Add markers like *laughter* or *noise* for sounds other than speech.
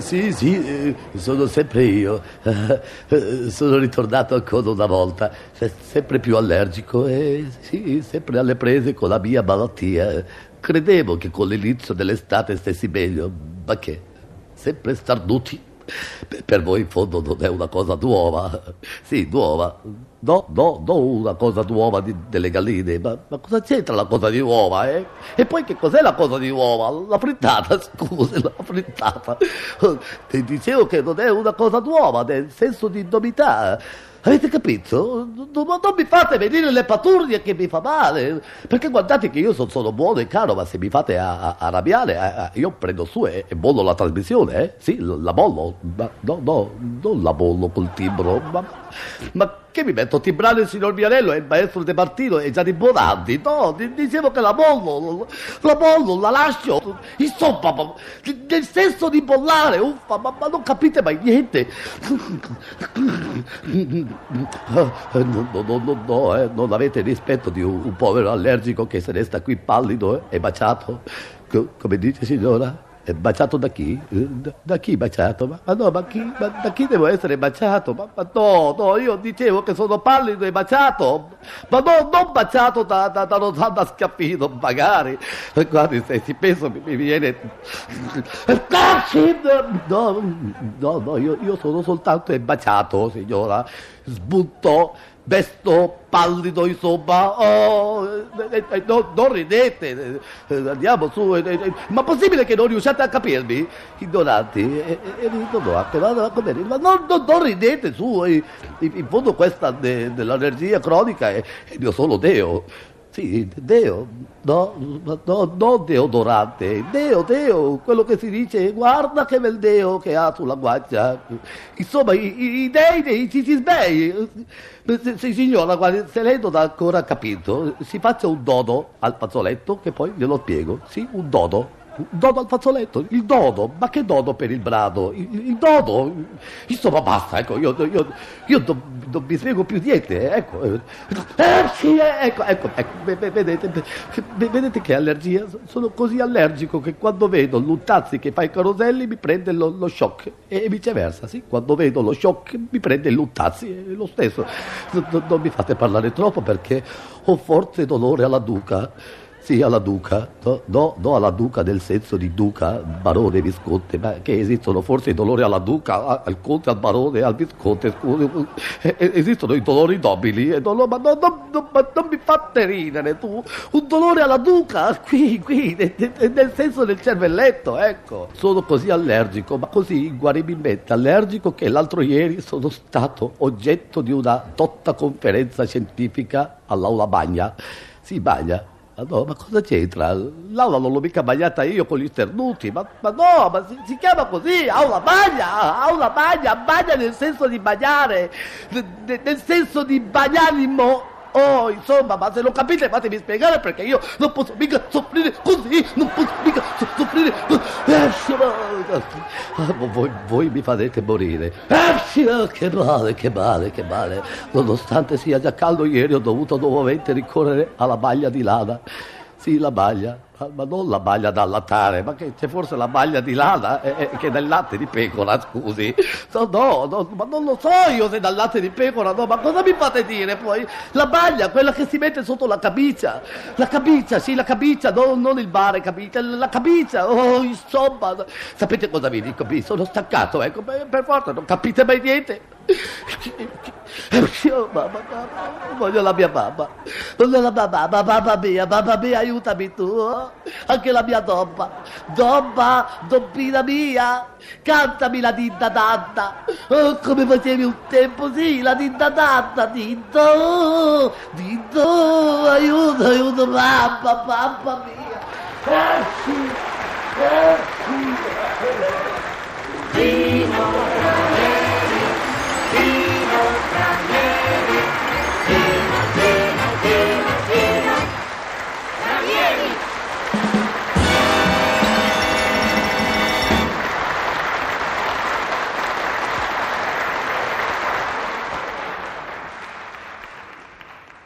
Sì, sì, eh, sono sempre io. *laughs* Eh, Sono ritornato ancora una volta, se- sempre più allergico e sì, sempre alle prese con la mia malattia. Credevo che con l'inizio dell'estate stessi meglio, ma che? Sempre starnuti. Per- voi in fondo non è una cosa nuova. Sì, nuova. No, no, non una cosa nuova di- delle galline, ma, ma cosa c'entra la cosa di nuova, eh? E poi che cos'è la cosa di nuova? La frittata, *laughs* scusi, la frittata. Ti dicevo che non è una cosa nuova, nel senso di novità. Avete capito? Non, non- mi fate venire le paturnie che mi fa male. Perché guardate che io so- sono buono e caro, ma se mi fate a- a- arrabbiare, eh, io prendo su e, e bollo la trasmissione, eh? Sì, la bollo. Ma no, no, non la bollo col timbro. Ma, ma che mi metto a timbrare il signor Vianello e il maestro De Martino e Gianni Bonanni? No, di- dicevo che la bollo, la bollo, la lascio. Insomma, ma- nel senso di bollare, uffa, ma, ma non capite mai niente. No, no, no, no, no, eh, non avete rispetto di un, un povero allergico che se ne sta qui pallido eh, e baciato. Co- come dice signora? È baciato da chi? Eh, Da, da chi baciato? Ma, ma no, ma, chi, ma da chi devo essere baciato? Ma, ma no, no, io dicevo che sono pallido e baciato. Ma no, non baciato da, da, da Rosanna Schiaffino, magari. Guardi, se ci penso mi, mi viene... No, no, no, io, io sono soltanto e baciato, signora. Sbutto, vesto, pallido, insomma. Oh, eh, eh, no, non ridete, eh, andiamo su. eh, eh, ma possibile che non riusciate a capirmi? Ignoranti, eh, eh, ridono anche, ma, ma come- ma non, ridete su. eh, in, in fondo questa de- dell'allergia cronica è, è mio solo Deo. Sì, Deo, no, no, no, non deodorante, Deo, Deo, quello che si dice, guarda che bel Deo che ha sulla guancia. Insomma, i, i- dei dei cicisbei. Sì, signora, guardi, se lei non ha ancora capito, si faccia un dodo al fazzoletto che poi glielo spiego. Sì, un dodo. Dodo al fazzoletto, il dodo, ma che dodo per il brado? Il, il dodo, insomma basta, ecco, io, io, io non, non mi spiego più niente, ecco. Eh, sì, eh, ecco, ecco, ecco, ve- ve- vedete, ve- vedete che allergia? Sono così allergico che quando vedo Luttazzi che fa i caroselli mi prende lo, lo shock e viceversa, sì, quando vedo lo shock mi prende il Luttazzi, è lo stesso. Non- non mi fate parlare troppo perché ho forte dolore alla duca. Sì, alla duca, no, no, no alla duca nel senso di duca, barone, visconte, ma che esistono forse i dolori alla duca, al conte, al barone, al visconte, scusi, eh, eh, esistono i dolori nobili, eh, no, no, ma, no, no, no, ma non mi fate ridere tu, un dolore alla duca, qui, qui, ne- ne- nel senso del cervelletto, ecco. Sono così allergico, ma così inguaribilmente allergico che l'altro ieri sono stato oggetto di una dotta conferenza scientifica all'aula Bagna. Sì, Bagna. Ma no, ma cosa c'entra? L'aula non l'ho mica bagnata io con gli sternuti, ma, ma no, ma si, si chiama così, aula bagna, aula bagna, bagna nel senso di bagnare, ne- ne- nel senso di bagnanimo. Insomma, ma se lo capite fatemi spiegare perché io non posso mica soffrire così, non posso mica so- soffrire. Sì, ma- Ah, voi, voi mi farete morire. Che male, che male, che male. Nonostante sia già caldo ieri ho dovuto nuovamente ricorrere alla baglia di lana. Sì, la baglia, ma, non la baglia da allattare, ma che c'è forse la baglia di lana eh, eh, che è del latte di pecora, scusi. No, no, no, ma non lo so io se dal latte di pecora, no, ma cosa mi fate dire poi? La baglia, quella che si mette sotto la camicia. La camicia, sì, la camicia, no, non il bare, capite? La camicia, oh, insomma. Sapete cosa vi dico? Mi sono staccato, ecco, per forza, non capite mai niente. Oh, mamma, mamma, voglio la mia mamma. Voglio la mia mamma, mamma mia, mamma mia, aiutami tu. Anche la mia domba. Domba, dobbina mia, cantami la dinda danda. Oh, come facevi un tempo, sì, la dinda danda, dindo, dindo, aiuto, aiuto, mamma, mamma mia. Eh, sì.